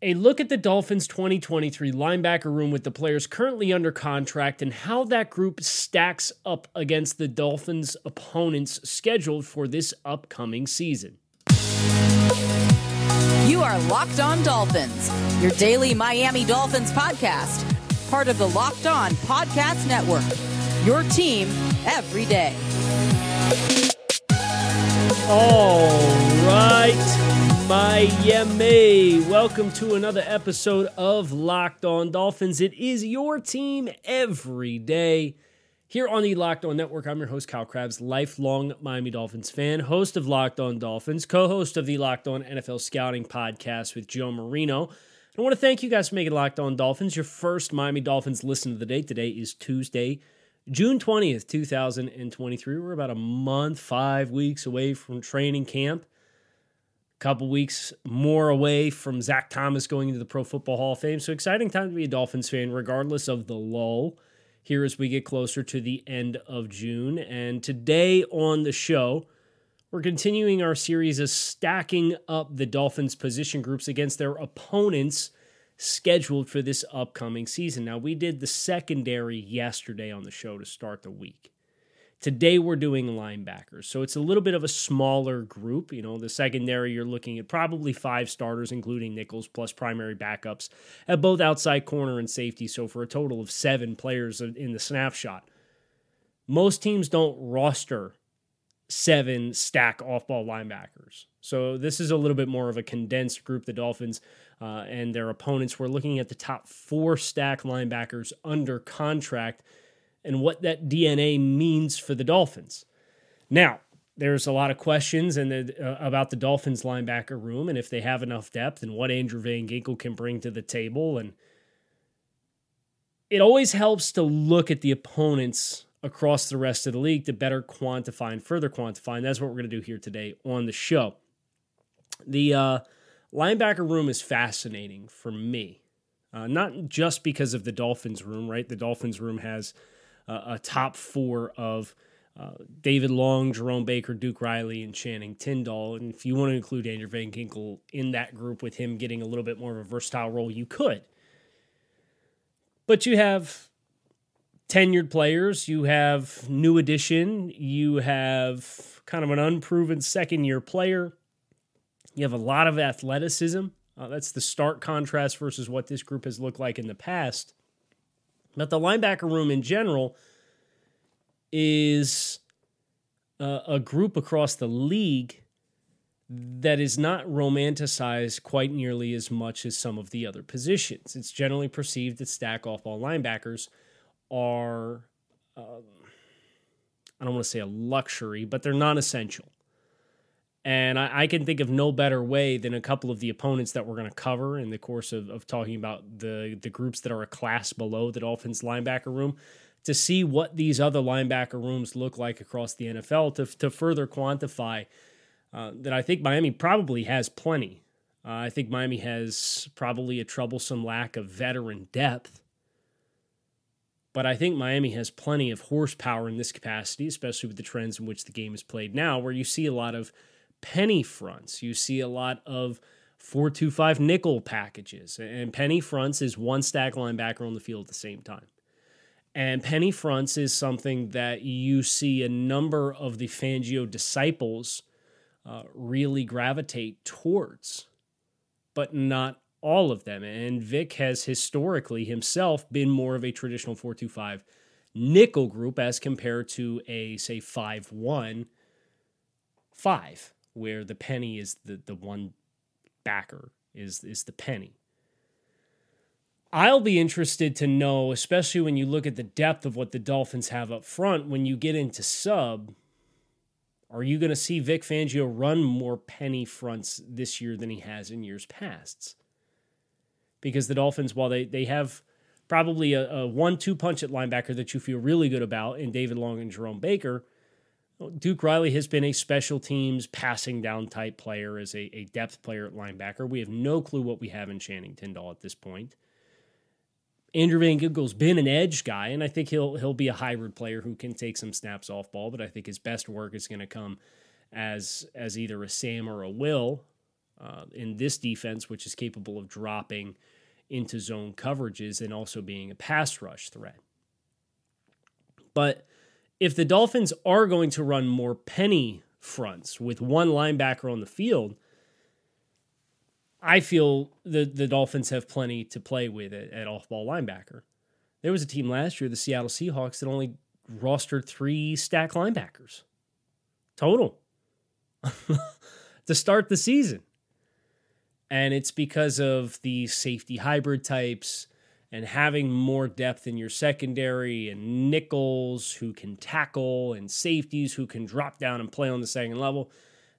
A look at the Dolphins 2023 linebacker room with the players currently under contract and how that group stacks up against the Dolphins' opponents scheduled for this upcoming season. You are Locked On Dolphins, your daily Miami Dolphins podcast, part of the Locked On Podcast Network. Your team every day. All right, Miami. Welcome to another episode of Locked On Dolphins. It is your team every day. Here on the Locked On Network, I'm your host, Cal Crabbs, lifelong Miami Dolphins fan, host of Locked On Dolphins, co host of the Locked On NFL Scouting podcast with Joe Marino. I want to thank you guys for making Locked On Dolphins your first Miami Dolphins listen of the day. Today is Tuesday, June 20th, 2023. We're about a month, five weeks away from training camp. Couple weeks more away from Zach Thomas going into the Pro Football Hall of Fame. So exciting time to be a Dolphins fan, regardless of the lull here as we get closer to the end of June. And today on the show, we're continuing our series of stacking up the Dolphins position groups against their opponents scheduled for this upcoming season. Now, we did the secondary yesterday on the show to start the week. Today, we're doing linebackers. So it's a little bit of a smaller group. You know, the secondary, you're looking at probably five starters, including nickels, plus primary backups at both outside corner and safety. So for a total of seven players in the snapshot. Most teams don't roster seven stack off ball linebackers. So this is a little bit more of a condensed group. The Dolphins uh, and their opponents were looking at the top four stack linebackers under contract and what that DNA means for the Dolphins. Now, there's a lot of questions and uh, about the Dolphins linebacker room and if they have enough depth and what Andrew Van Ginkel can bring to the table. And it always helps to look at the opponents across the rest of the league to better quantify and further quantify. And that's what we're going to do here today on the show. The uh, linebacker room is fascinating for me, uh, not just because of the Dolphins room, right? The Dolphins room has uh, a top four of uh, David Long, Jerome Baker, Duke Riley, and Channing Tindall. And if you want to include Andrew Van Ginkel in that group with him getting a little bit more of a versatile role, you could. But you have tenured players, you have new addition, you have kind of an unproven second year player, you have a lot of athleticism. Uh, that's the stark contrast versus what this group has looked like in the past. But the linebacker room in general is uh, a group across the league that is not romanticized quite nearly as much as some of the other positions. It's generally perceived that stack off ball linebackers are, um, I don't want to say a luxury, but they're non essential. And I, I, can think of no better way than a couple of the opponents that we're going to cover in the course of, of talking about the, the groups that are a class below the Dolphins linebacker room to see what these other linebacker rooms look like across the NFL to, to further quantify uh, that I think Miami probably has plenty. Uh, I think Miami has probably a troublesome lack of veteran depth. But I think Miami has plenty of horsepower in this capacity, especially with the trends in which the game is played now, where you see a lot of penny fronts. You see a lot of 425 nickel packages. And penny fronts is one stack linebacker on the field at the same time. And penny fronts is something that you see a number of the Fangio disciples uh, really gravitate towards, but not all of them. And Vic has historically himself been more of a traditional 425 nickel group as compared to a, say, 5 1 5 where the penny is the, the one backer is is the penny. I'll be interested to know, especially when you look at the depth of what the Dolphins have up front, when you get into sub, are you going to see Vic Fangio run more penny fronts this year than he has in years past? Because the Dolphins, while they, they have probably a, a one-two punch at linebacker that you feel really good about in David Long and Jerome Baker. Duke Riley has been a special teams passing down type player as a, a depth player at linebacker. We have no clue what we have in Channing Tindall at this point. Andrew Van Ginkel's been an edge guy, and I think he'll he'll be a hybrid player who can take some snaps off ball. But I think his best work is going to come as as either a Sam or a Will uh, in this defense, which is capable of dropping into zone coverages and also being a pass rush threat. But if the Dolphins are going to run more penny fronts with one linebacker on the field, I feel the, the Dolphins have plenty to play with at, at off ball linebacker. There was a team last year, the Seattle Seahawks, that only rostered three stack linebackers total to start the season. And it's because of the safety hybrid types and having more depth in your secondary and nickels who can tackle and safeties who can drop down and play on the second level.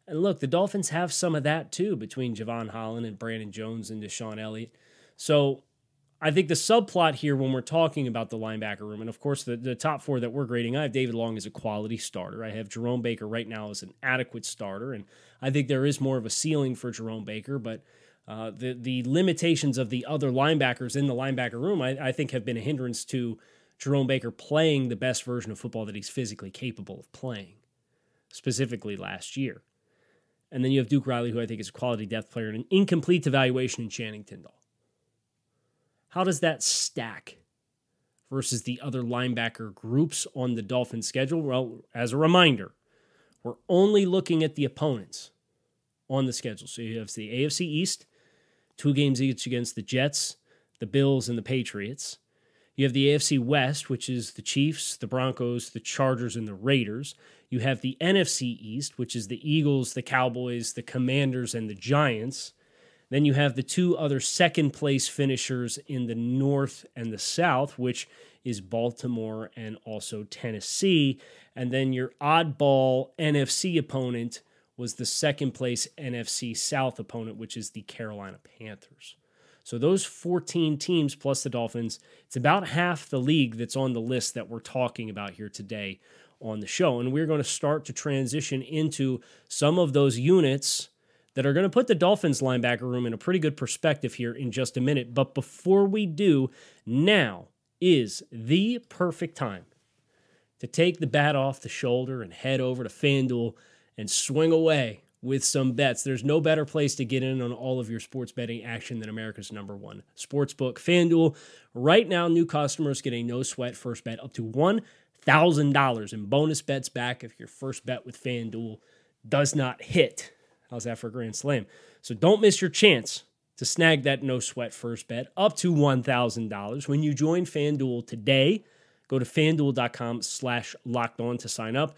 And look, the Dolphins have some of that too between Jevon Holland and Brandon Jones and DeShon Elliott. So I think the subplot here when we're talking about the linebacker room, and of course the, the top four that we're grading, I have David Long as a quality starter. I have Jerome Baker right now as an adequate starter, and I think there is more of a ceiling for Jerome Baker, but uh, the the limitations of the other linebackers in the linebacker room, I, I think, have been a hindrance to Jerome Baker playing the best version of football that he's physically capable of playing, specifically last year. And then you have Duke Riley, who I think is a quality depth player, and an incomplete evaluation in Channing Tindall. How does that stack versus the other linebacker groups on the Dolphins schedule? Well, as a reminder, we're only looking at the opponents on the schedule. So you have the AFC East, two games each against the Jets, the Bills, and the Patriots. You have the AFC West, which is the Chiefs, the Broncos, the Chargers, and the Raiders. You have the NFC East, which is the Eagles, the Cowboys, the Commanders, and the Giants. Then you have the two other second place finishers in the North and the South, which is Baltimore and also Tennessee. And then your oddball NFC opponent was the second place NFC South opponent, which is the Carolina Panthers. So those 14 teams plus the Dolphins, it's about half the league that's on the list that we're talking about here today on the show. And we're going to start to transition into some of those units that are going to put the Dolphins linebacker room in a pretty good perspective here in just a minute. But before we do, now is the perfect time to take the bat off the shoulder and head over to FanDuel and swing away with some bets. There's no better place to get in on all of your sports betting action than America's number one sportsbook, FanDuel. Right now, new customers get a no sweat first bet up to $1,000 in bonus bets back if your first bet with FanDuel does not hit. How's that for a grand slam? So don't miss your chance to snag that no sweat first bet up to $1,000 when you join FanDuel today. Go to fanduel.com slash locked on to sign up.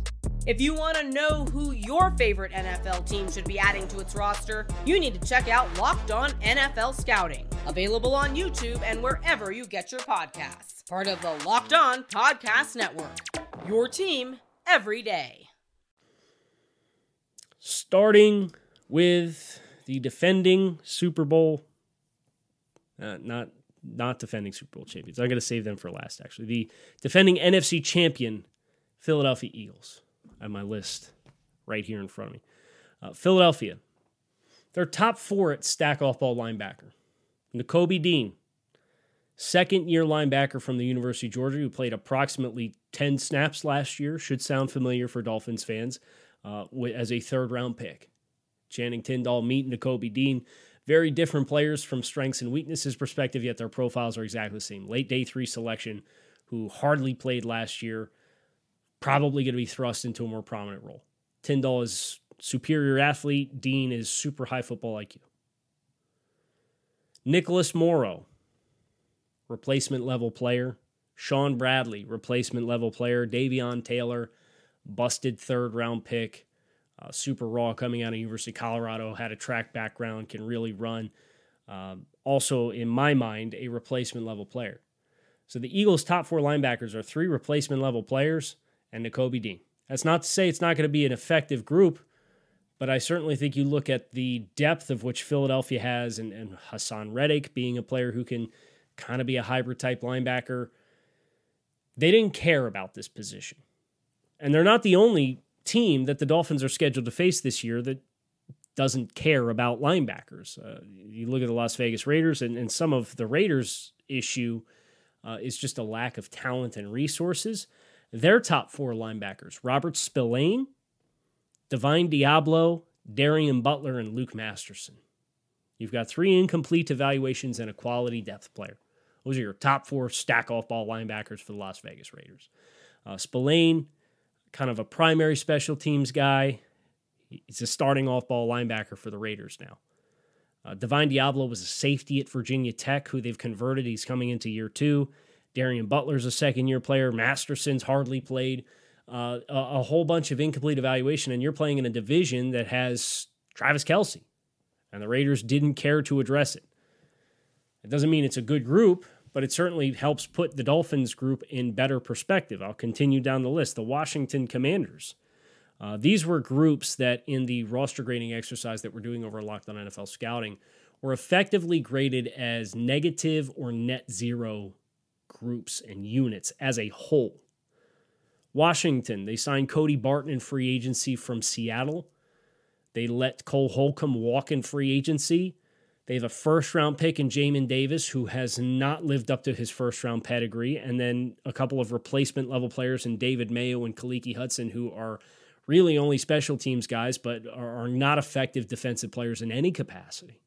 If you want to know who your favorite NFL team should be adding to its roster, you need to check out Locked On NFL Scouting, available on YouTube and wherever you get your podcasts. Part of the Locked On Podcast Network. Your team every day. Starting with the defending Super Bowl, uh, not not defending Super Bowl champions. I'm going to save them for last. Actually, the defending NFC champion Philadelphia Eagles on my list right here in front of me. Uh, Philadelphia, their top four at stack off ball linebacker. Nakobe Dean, second year linebacker from the University of Georgia, who played approximately 10 snaps last year, should sound familiar for Dolphins fans uh, as a third round pick. Channing Tindall meet Nakobe Dean. Very different players from strengths and weaknesses perspective, yet their profiles are exactly the same. Late day three selection, who hardly played last year, probably going to be thrust into a more prominent role. Tindall is superior athlete. Dean is super high football IQ. Nicholas Morrow, replacement level player, Shaun Bradley, replacement level player. Davion Taylor, busted third round pick. Uh, super raw coming out of University of Colorado, had a track background, can really run. Um, also, in my mind, a replacement level player. So the Eagles' top four linebackers are three replacement level players and Nakobe Dean. That's not to say it's not going to be an effective group, but I certainly think you look at the depth of which Philadelphia has and, and Haason Reddick being a player who can kind of be a hybrid type linebacker. They didn't care about this position. And they're not the only team that the Dolphins are scheduled to face this year that doesn't care about linebackers. Uh, you look at the Las Vegas Raiders, and, and some of the Raiders' issue uh, is just a lack of talent and resources. Their top four linebackers Robert Spillane, Divine Deablo, Darien Butler, and Luke Masterson. You've got three incomplete evaluations and a quality depth player. Those are your top four stack off ball linebackers for the Las Vegas Raiders. Uh, Spillane, kind of a primary special teams guy. He's a starting off ball linebacker for the Raiders now. Uh, Divine Deablo was a safety at Virginia Tech, who they've converted. He's coming into year two. Darien Butler's a second year player. Masterson's hardly played. Uh, a, a, whole bunch of incomplete evaluation, and you're playing in a division that has Travis Kelce, and the Raiders didn't care to address it. It doesn't mean it's a good group, but it certainly helps put the Dolphins group in better perspective. I'll continue down the list. The Washington Commanders. Uh, these were groups that, in the roster grading exercise that we're doing over Locked On NFL Scouting, were effectively graded as negative or net zero groups and units as a whole. Washington, they signed Cody Barton in free agency from Seattle. They let Cole Holcomb walk in free agency. They have a first round pick in Jamin Davis, who has not lived up to his first round pedigree, and then a couple of replacement level players in David Mayo and Khaleke Hudson, who are really only special teams guys, but are, not effective defensive players in any capacity.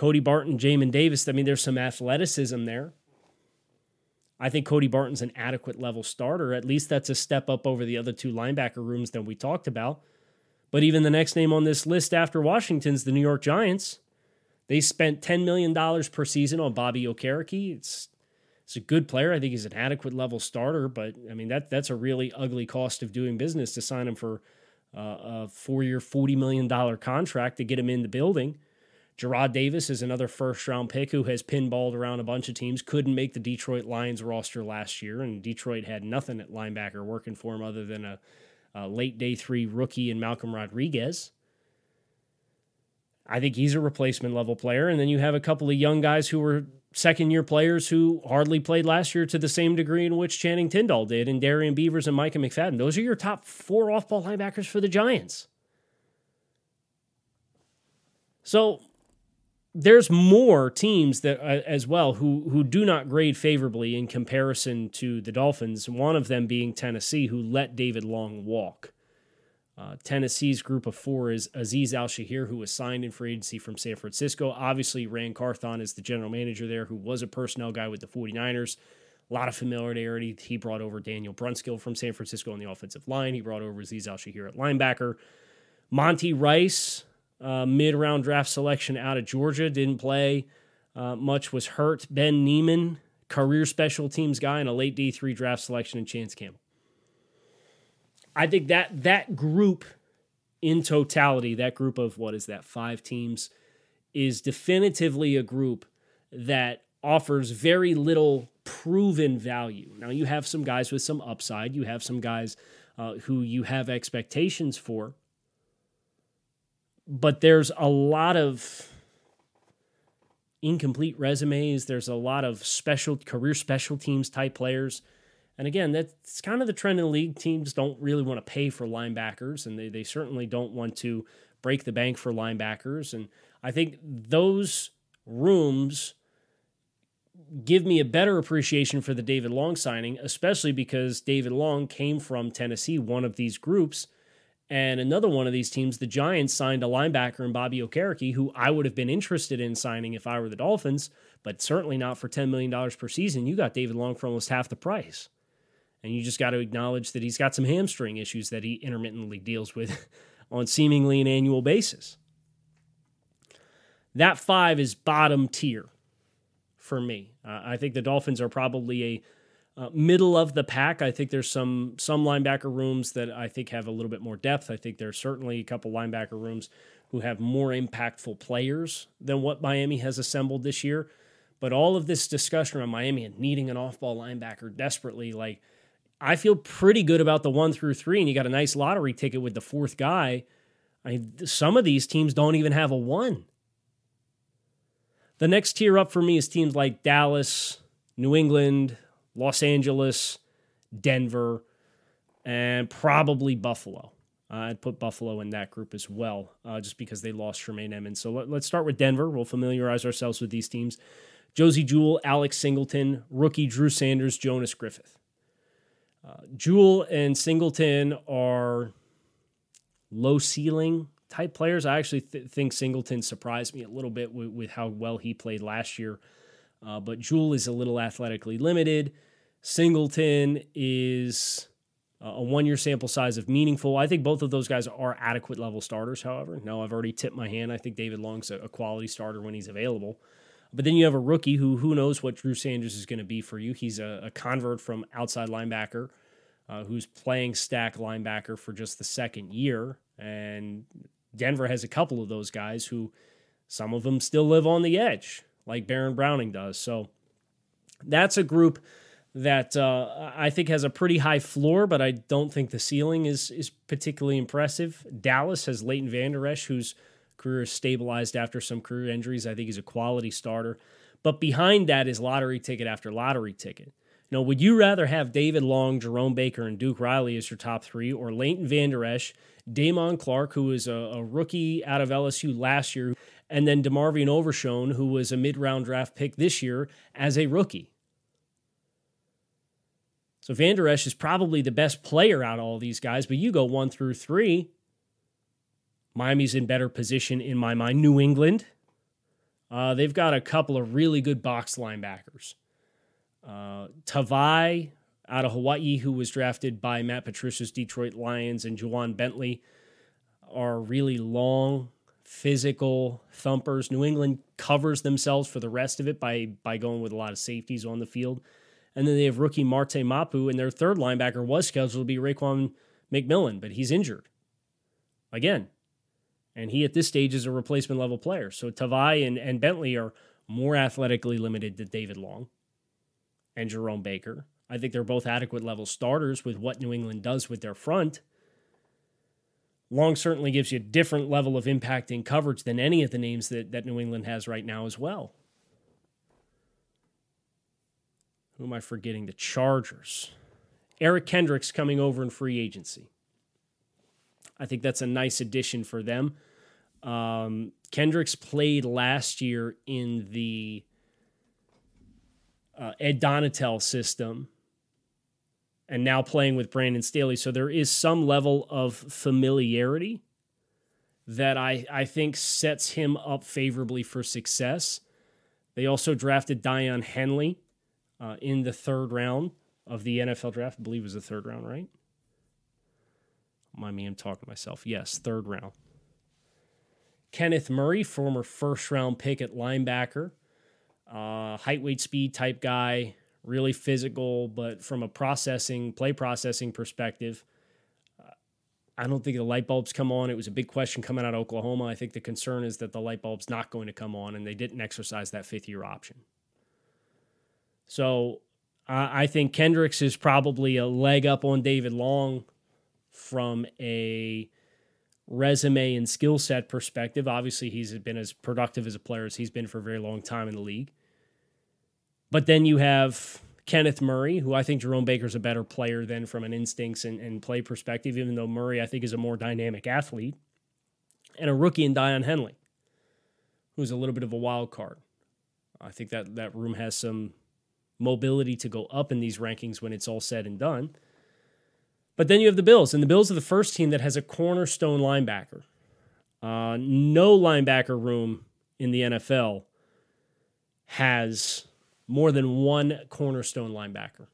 Cody Barton, Jamin Davis, I mean, there's some athleticism there. I think Cody Barton's an adequate level starter. At least that's a step up over the other two linebacker rooms that we talked about. But even the next name on this list after Washington's the New York Giants. They spent $10 million per season on Bobby Okereke. It's it's a good player. I think he's an adequate level starter, but I mean that that's a really ugly cost of doing business to sign him for uh, a four-year, forty million dollar contract to get him in the building. Jarrad Davis is another first-round pick who has pinballed around a bunch of teams. Couldn't make the Detroit Lions roster last year, and Detroit had nothing at linebacker working for him other than a, a late day three rookie in Malcolm Rodriguez. I think he's a replacement level player, and then you have a couple of young guys who were second year players who hardly played last year to the same degree in which Channing Tindall did, and Darrian Beavers and Micah McFadden. Those are your top four off ball linebackers for the Giants. So there's more teams that uh, as well who who do not grade favorably in comparison to the Dolphins. One of them being Tennessee, who let David Long walk. Uh, Tennessee's group of four is Aziz Al-Shaair, who was signed in free agency from San Francisco. Obviously, Ran Carthon is the general manager there, who was a personnel guy with the 49ers. A lot of familiarity. He brought over Daniel Brunskill from San Francisco on the offensive line. He brought over Aziz Al-Shaair at linebacker. Monty Rice, uh, mid round draft selection out of Georgia, didn't play uh, much, was hurt. Ben Niemann, career special teams guy, and a late D3 draft selection in Chance Campbell. I think that that group in totality, that group of what is that, five teams, is definitively a group that offers very little proven value. Now, you have some guys with some upside, you have some guys uh, who you have expectations for, but there's a lot of incomplete resumes, there's a lot of special career special teams type players and again, that's kind of the trend in the league. Teams don't really want to pay for linebackers, and they, they certainly don't want to break the bank for linebackers. And I think those rooms give me a better appreciation for the David Long signing, especially because David Long came from Tennessee, one of these groups. And another one of these teams, the Giants, signed a linebacker in Bobby Okereke, who I would have been interested in signing if I were the Dolphins, but certainly not for $10 million per season. You got David Long for almost half the price. And you just got to acknowledge that he's got some hamstring issues that he intermittently deals with on seemingly an annual basis. That five is bottom tier for me. Uh, I think the Dolphins are probably a uh, middle of the pack. I think there's some some linebacker rooms that I think have a little bit more depth. I think there's certainly a couple linebacker rooms who have more impactful players than what Miami has assembled this year. But all of this discussion around Miami and needing an off-ball linebacker desperately, like I feel pretty good about the one through three, and you got a nice lottery ticket with the fourth guy. I mean, some of these teams don't even have a one. The next tier up for me is teams like Dallas, New England, Los Angeles, Denver, and probably Buffalo. Uh, I'd put Buffalo in that group as well, uh, just because they lost Tremaine Edmunds. So let, us start with Denver. We'll familiarize ourselves with these teams. Josey Jewell, Alex Singleton, rookie Drew Sanders, Jonas Griffith. Uh, Jewell and Singleton are low ceiling type players. I actually th- think Singleton surprised me a little bit with, with how well he played last year. Uh, but Jewell is a little athletically limited. Singleton is a one year sample size of meaningful. I think both of those guys are adequate level starters, however. No, I've already tipped my hand. I think David Long's a, a quality starter when he's available. But then you have a rookie who who knows what Drew Sanders is going to be for you. He's a, a convert from outside linebacker uh, who's playing stack linebacker for just the second year. And Denver has a couple of those guys who some of them still live on the edge, like Baron Browning does. So that's a group that uh, I think has a pretty high floor, but I don't think the ceiling is is particularly impressive. Dallas has Leighton Vander Esch, whose career is stabilized after some career injuries. I think he's a quality starter. But behind that is lottery ticket after lottery ticket. You know, would you rather have David Long, Jerome Baker, and Duke Riley as your top three, or Leighton Vander Esch, Damone Clark, who was a, a, rookie out of LSU last year, and then DeMarvion Overshown, who was a mid-round draft pick this year as a rookie? So Vander Esch is probably the best player out of all these guys, but you go one through three. Miami's in better position in my mind. New England, uh, they've got a couple of really good box linebackers. Uh, Tavai out of Hawaii, who was drafted by Matt Patricia's Detroit Lions, and Ja'Whaun Bentley are really long, physical thumpers. New England covers themselves for the rest of it by by going with a lot of safeties on the field. And then they have rookie Marte Mapu, and their third linebacker was scheduled to be Raekwon McMillan, but he's injured. Again, and he at this stage is a replacement level player. So Tavai and, and Bentley are more athletically limited than David Long and Jerome Baker. I think they're both adequate level starters with what New England does with their front. Long certainly gives you a different level of impact in coverage than any of the names that, that New England has right now as well. Who am I forgetting? The Chargers. Eric Kendricks coming over in free agency. I think that's a nice addition for them. Um, Kendricks played last year in the uh, Ed Donatell system and now playing with Brandon Staley. So there is some level of familiarity that I, I think sets him up favorably for success. They also drafted Daiyan Henley uh, in the third round of the NFL draft. I believe it was the third round, right? Mind me, I'm talking to myself. Yes, third round. Kenneth Murray, former first round pick at linebacker, uh, height, weight, speed type guy, really physical, but from a processing, play processing perspective, uh, I don't think the light bulbs come on. It was a big question coming out of Oklahoma. I think the concern is that the light bulb's not going to come on, and they didn't exercise that fifth year option. So uh, I think Kendricks is probably a leg up on David Long from a resume and skill set perspective. Obviously, he's been as productive as a player as he's been for a very long time in the league. But then you have Kenneth Murray, who I think Jerome Baker's a better player than from an instincts and, and play perspective, even though Murray, I think, is a more dynamic athlete. And a rookie in Daiyan Henley, who's a little bit of a wild card. I think that that room has some mobility to go up in these rankings when it's all said and done. But then you have the Bills, and the Bills are the first team that has a cornerstone linebacker. Uh, no linebacker room in the NFL has more than one cornerstone linebacker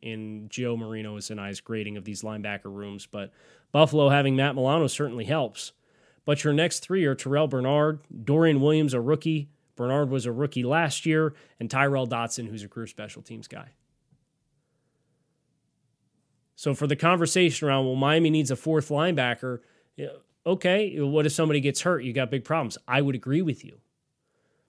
in Joe Marino's and I's grading of these linebacker rooms. But Buffalo having Matt Milano certainly helps. But your next three are Terrell Bernard, Dorian Williams, a rookie, Bernard was a rookie last year, and Tyrell Dodson, who's a career special teams guy. So for the conversation around, well, Miami needs a fourth linebacker. Okay, what if somebody gets hurt? You got big problems. I would agree with you.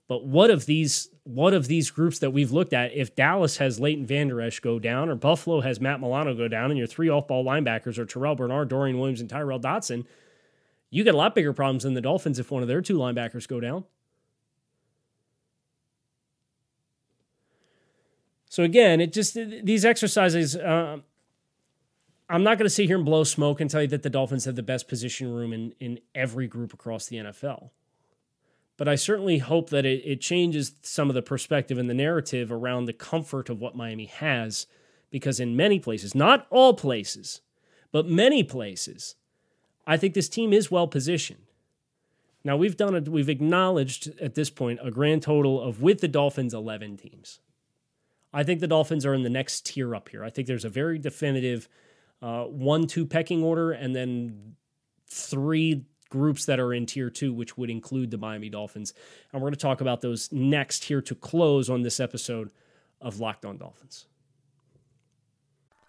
But what of these what of these groups that we've looked at, if Dallas has Leighton Vander Esch go down or Buffalo has Matt Milano go down and your three off-ball linebackers are Terrell Bernard, Dorian Williams, and Tyrell Dodson, you get a lot bigger problems than the Dolphins if one of their two linebackers go down. So again, it just these exercises. Uh, I'm not going to sit here and blow smoke and tell you that the Dolphins have the best position room in in every group across the NFL but I certainly hope that it, it changes some of the perspective and the narrative around the comfort of what Miami has. Because in many places, not all places, but many places, I think this team is well positioned. Now we've done it, we've acknowledged at this point a grand total of with the Dolphins 11 teams. I think the Dolphins are in the next tier up here. I think there's a very definitive uh, one two pecking order and then three groups that are in tier two, which would include the Miami Dolphins. And we're going to talk about those next here to close on this episode of Locked On Dolphins.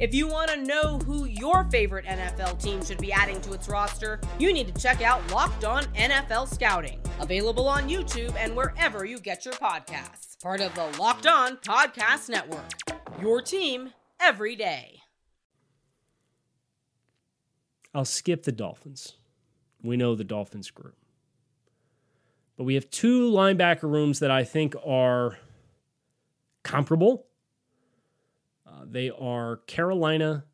If you want to know who your favorite NFL team should be adding to its roster, you need to check out Locked On NFL Scouting, available on YouTube and wherever you get your podcasts. Part of the Locked On Podcast Network. Your team every day. I'll skip the Dolphins. We know the Dolphins group. But we have two linebacker rooms that I think are comparable they are Carolina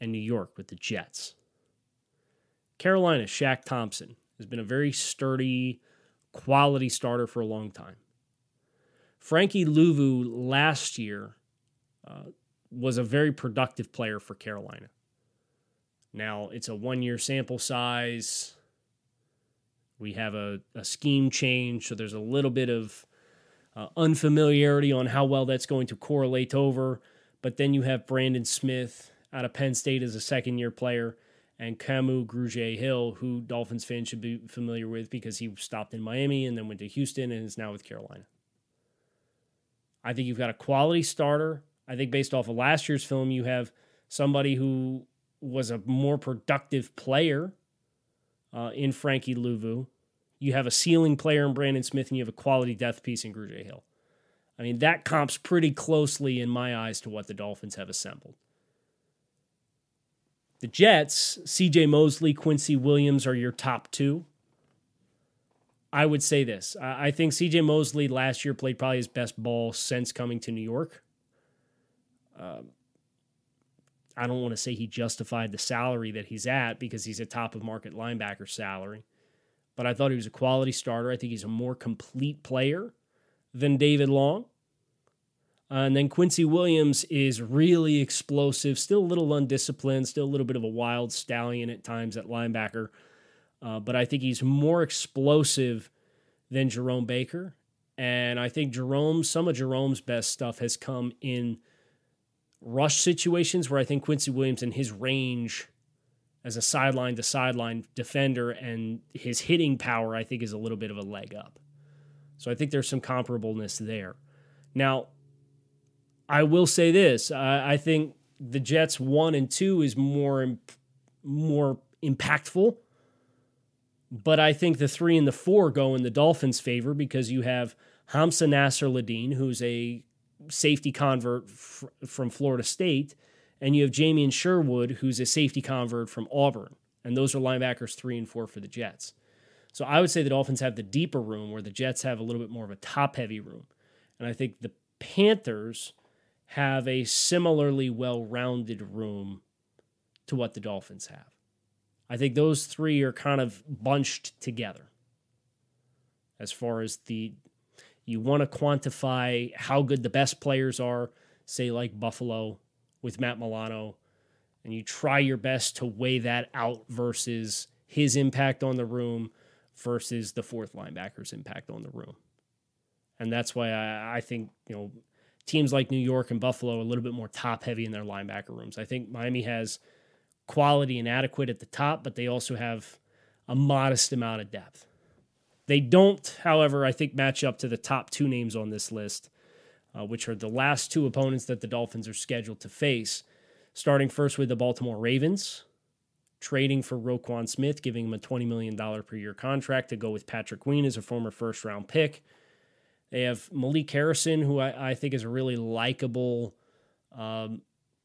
and New York with the Jets. Carolina, Shaq Thompson has been a very sturdy, quality starter for a long time. Frankie Luvu last year uh, was a very productive player for Carolina. Now, it's a one year sample size. We have a, a scheme change, so there's a little bit of uh, unfamiliarity on how well that's going to correlate over. But then you have Brandon Smith out of Penn State as a second year player and Kamu Grugier Hill, who Dolphins fans should be familiar with because he stopped in Miami and then went to Houston and is now with Carolina. I think you've got a quality starter. I think based off of last year's film, you have somebody who was a more productive player uh, in Frankie Luvu you have a ceiling player in Brandon Smith, and you have a quality depth piece in Grugier Hill. I mean, that comps pretty closely in my eyes to what the Dolphins have assembled. The Jets, CJ Mosley, Quincy Williams are your top two. I would say this. I think CJ Mosley last year played probably his best ball since coming to New York. Um, I don't want to say he justified the salary that he's at because he's a top of market linebacker salary but I thought he was a quality starter. I think he's a more complete player than David Long. Uh, and then Quincy Williams is really explosive, still a little undisciplined, still a little bit of a wild stallion at times at linebacker. Uh, but I think he's more explosive than Jerome Baker. And I think Jerome, some of Jerome's best stuff has come in rush situations where I think Quincy Williams and his range as a sideline to sideline defender, and his hitting power, I think, is a little bit of a leg up. So I think there's some comparableness there. Now, I will say this: I, I think the Jets one and two is more more impactful, but I think the three and the four go in the Dolphins' favor because you have Hamsah Nasirildeen, who's a safety convert f- from Florida State and you have Jamien Sherwood, who's a safety convert from Auburn. And those are linebackers three and four for the Jets. So I would say the Dolphins have the deeper room where the Jets have a little bit more of a top heavy room. And I think the Panthers have a similarly well rounded room to what the Dolphins have. I think those three are kind of bunched together as far as the you want to quantify how good the best players are, say like Buffalo with Matt Milano and you try your best to weigh that out versus his impact on the room versus the fourth linebacker's impact on the room. And that's why I, I think, you know, teams like New York and Buffalo are a little bit more top heavy in their linebacker rooms. I think Miami has quality and adequate at the top, but they also have a modest amount of depth. They don't, however, I think match up to the top two names on this list, uh, which are the last two opponents that the Dolphins are scheduled to face. Starting first with the Baltimore Ravens, trading for Roquan Smith, giving him a $20 million per year contract to go with Patrick Queen as a former first round pick. They have Malik Harrison, who I, I think is a really likable um,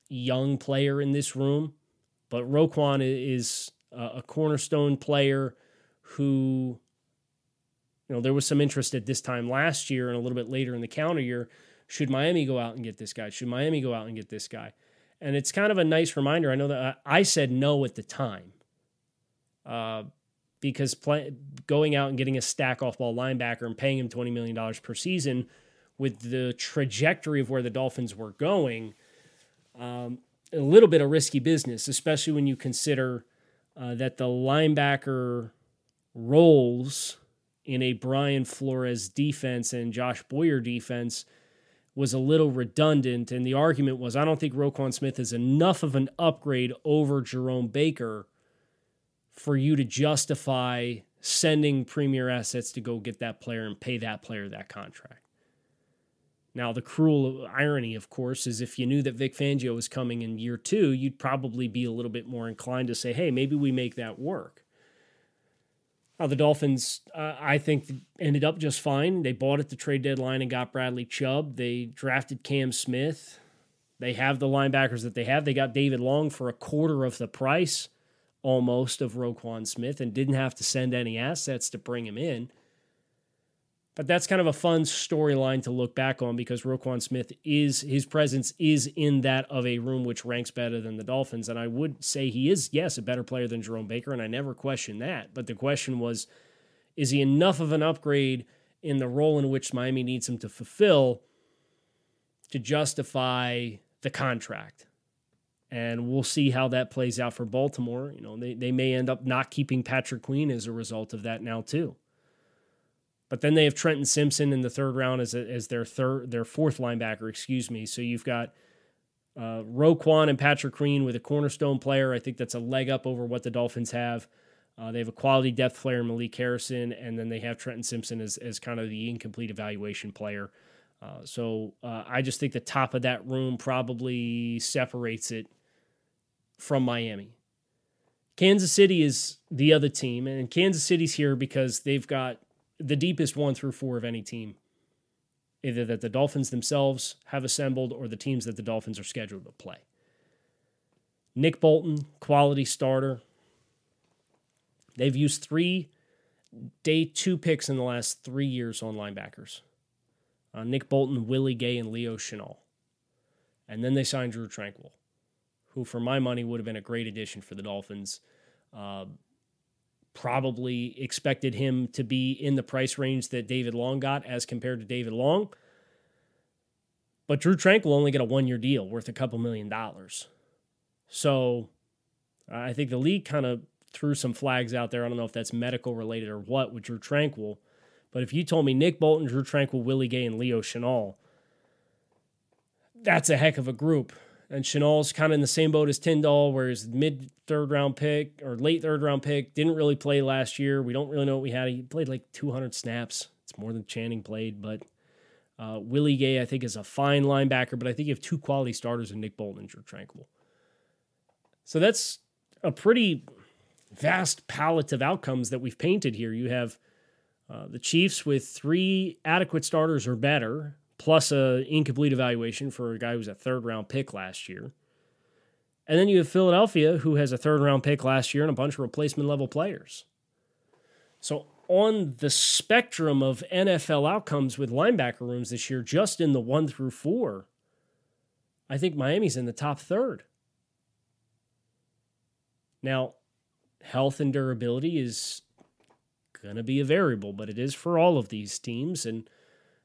young player in this room. But Roquan is a cornerstone player who, you know, there was some interest at this time last year and a little bit later in the counter year. Should Miami go out and get this guy? Should Miami go out and get this guy? And it's kind of a nice reminder. I know that I said no at the time uh, because play, going out and getting a stack off ball linebacker and paying him $20 million per season with the trajectory of where the Dolphins were going, um, a little bit of risky business, especially when you consider uh, that the linebacker roles in a Brian Flores defense and Josh Boyer defense – was a little redundant. And the argument was I don't think Roquan Smith is enough of an upgrade over Jerome Baker for you to justify sending premier assets to go get that player and pay that player that contract. Now, the cruel irony, of course, is if you knew that Vic Fangio was coming in year two, you'd probably be a little bit more inclined to say, hey, maybe we make that work. Uh, the Dolphins, uh, I think, ended up just fine. They bought at the trade deadline and got Bradley Chubb. They drafted Cam Smith. They have the linebackers that they have. They got David Long for a quarter of the price almost of Roquan Smith and didn't have to send any assets to bring him in. But that's kind of a fun storyline to look back on because Roquan Smith is his presence is in that of a room which ranks better than the Dolphins. And I would say he is, yes, a better player than Jerome Baker, and I never question that. But the question was, is he enough of an upgrade in the role in which Miami needs him to fulfill to justify the contract? And we'll see how that plays out for Baltimore. You know, they, they may end up not keeping Patrick Queen as a result of that now, too. But then they have Trenton Simpson in the third round as, a, as their third, their fourth linebacker, excuse me. So you've got uh, Roquan and Patrick Queen with a cornerstone player. I think that's a leg up over what the Dolphins have. Uh, they have a quality depth player, Malik Harrison, and then they have Trenton Simpson as, as kind of the incomplete evaluation player. Uh, so uh, I just think the top of that room probably separates it from Miami. Kansas City is the other team, and Kansas City's here because they've got the deepest one through four of any team, either that the Dolphins themselves have assembled or the teams that the Dolphins are scheduled to play. Nick Bolton, quality starter. They've used three day two picks in the last three years on linebackers uh, Nick Bolton, Willie Gay, and Leo Chenal. And then they signed Drue Tranquill, who, for my money, would have been a great addition for the Dolphins. Uh, probably expected him to be in the price range that David Long got as compared to David Long. But Drue Tranquill will only get a one year deal worth a couple million dollars. So I think the league kind of threw some flags out there. I don't know if that's medical related or what with Drue Tranquill. But if you told me Nick Bolton, Drue Tranquill, Willie Gay, and Leo Chenal, that's a heck of a group. And Chenal's kind of in the same boat as Tindall, where he's mid third round pick or late third round pick. Didn't really play last year. We don't really know what we had. He played like 200 snaps. It's more than Channing played. But uh, Willie Gay, I think, is a fine linebacker. But I think you have two quality starters in Nick Bolton and Drue Tranquill. So that's a pretty vast palette of outcomes that we've painted here. You have uh, the Chiefs with three adequate starters or better plus a incomplete evaluation for a guy who was a third round pick last year. And then you have Philadelphia, who has a third round pick last year and a bunch of replacement level players. So, on the spectrum of NFL outcomes with linebacker rooms this year, just in the one through four, I think Miami's in the top third. Now, health and durability is going to be a variable, but it is for all of these teams. And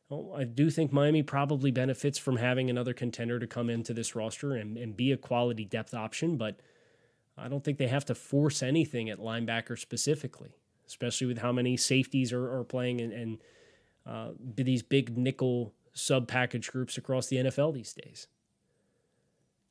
well, I do think Miami probably benefits from having another contender to come into this roster and, and be a quality depth option, but I don't think they have to force anything at linebacker specifically, especially with how many safeties are, are playing and, and uh, these big nickel sub package groups across the NFL these days.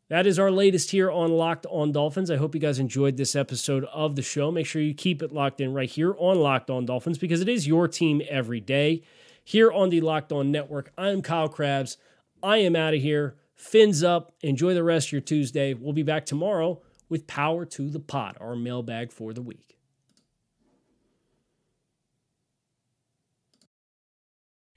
That is our latest here on Locked On Dolphins. I hope you guys enjoyed this episode of the show. Make sure you keep it locked in right here on Locked On Dolphins because it is your team every day. Here on the Locked On Network, I'm Kyle Crabbs. I am out of here. Fins up. Enjoy the rest of your Tuesday. We'll be back tomorrow with Power to the Pot, our mailbag for the week.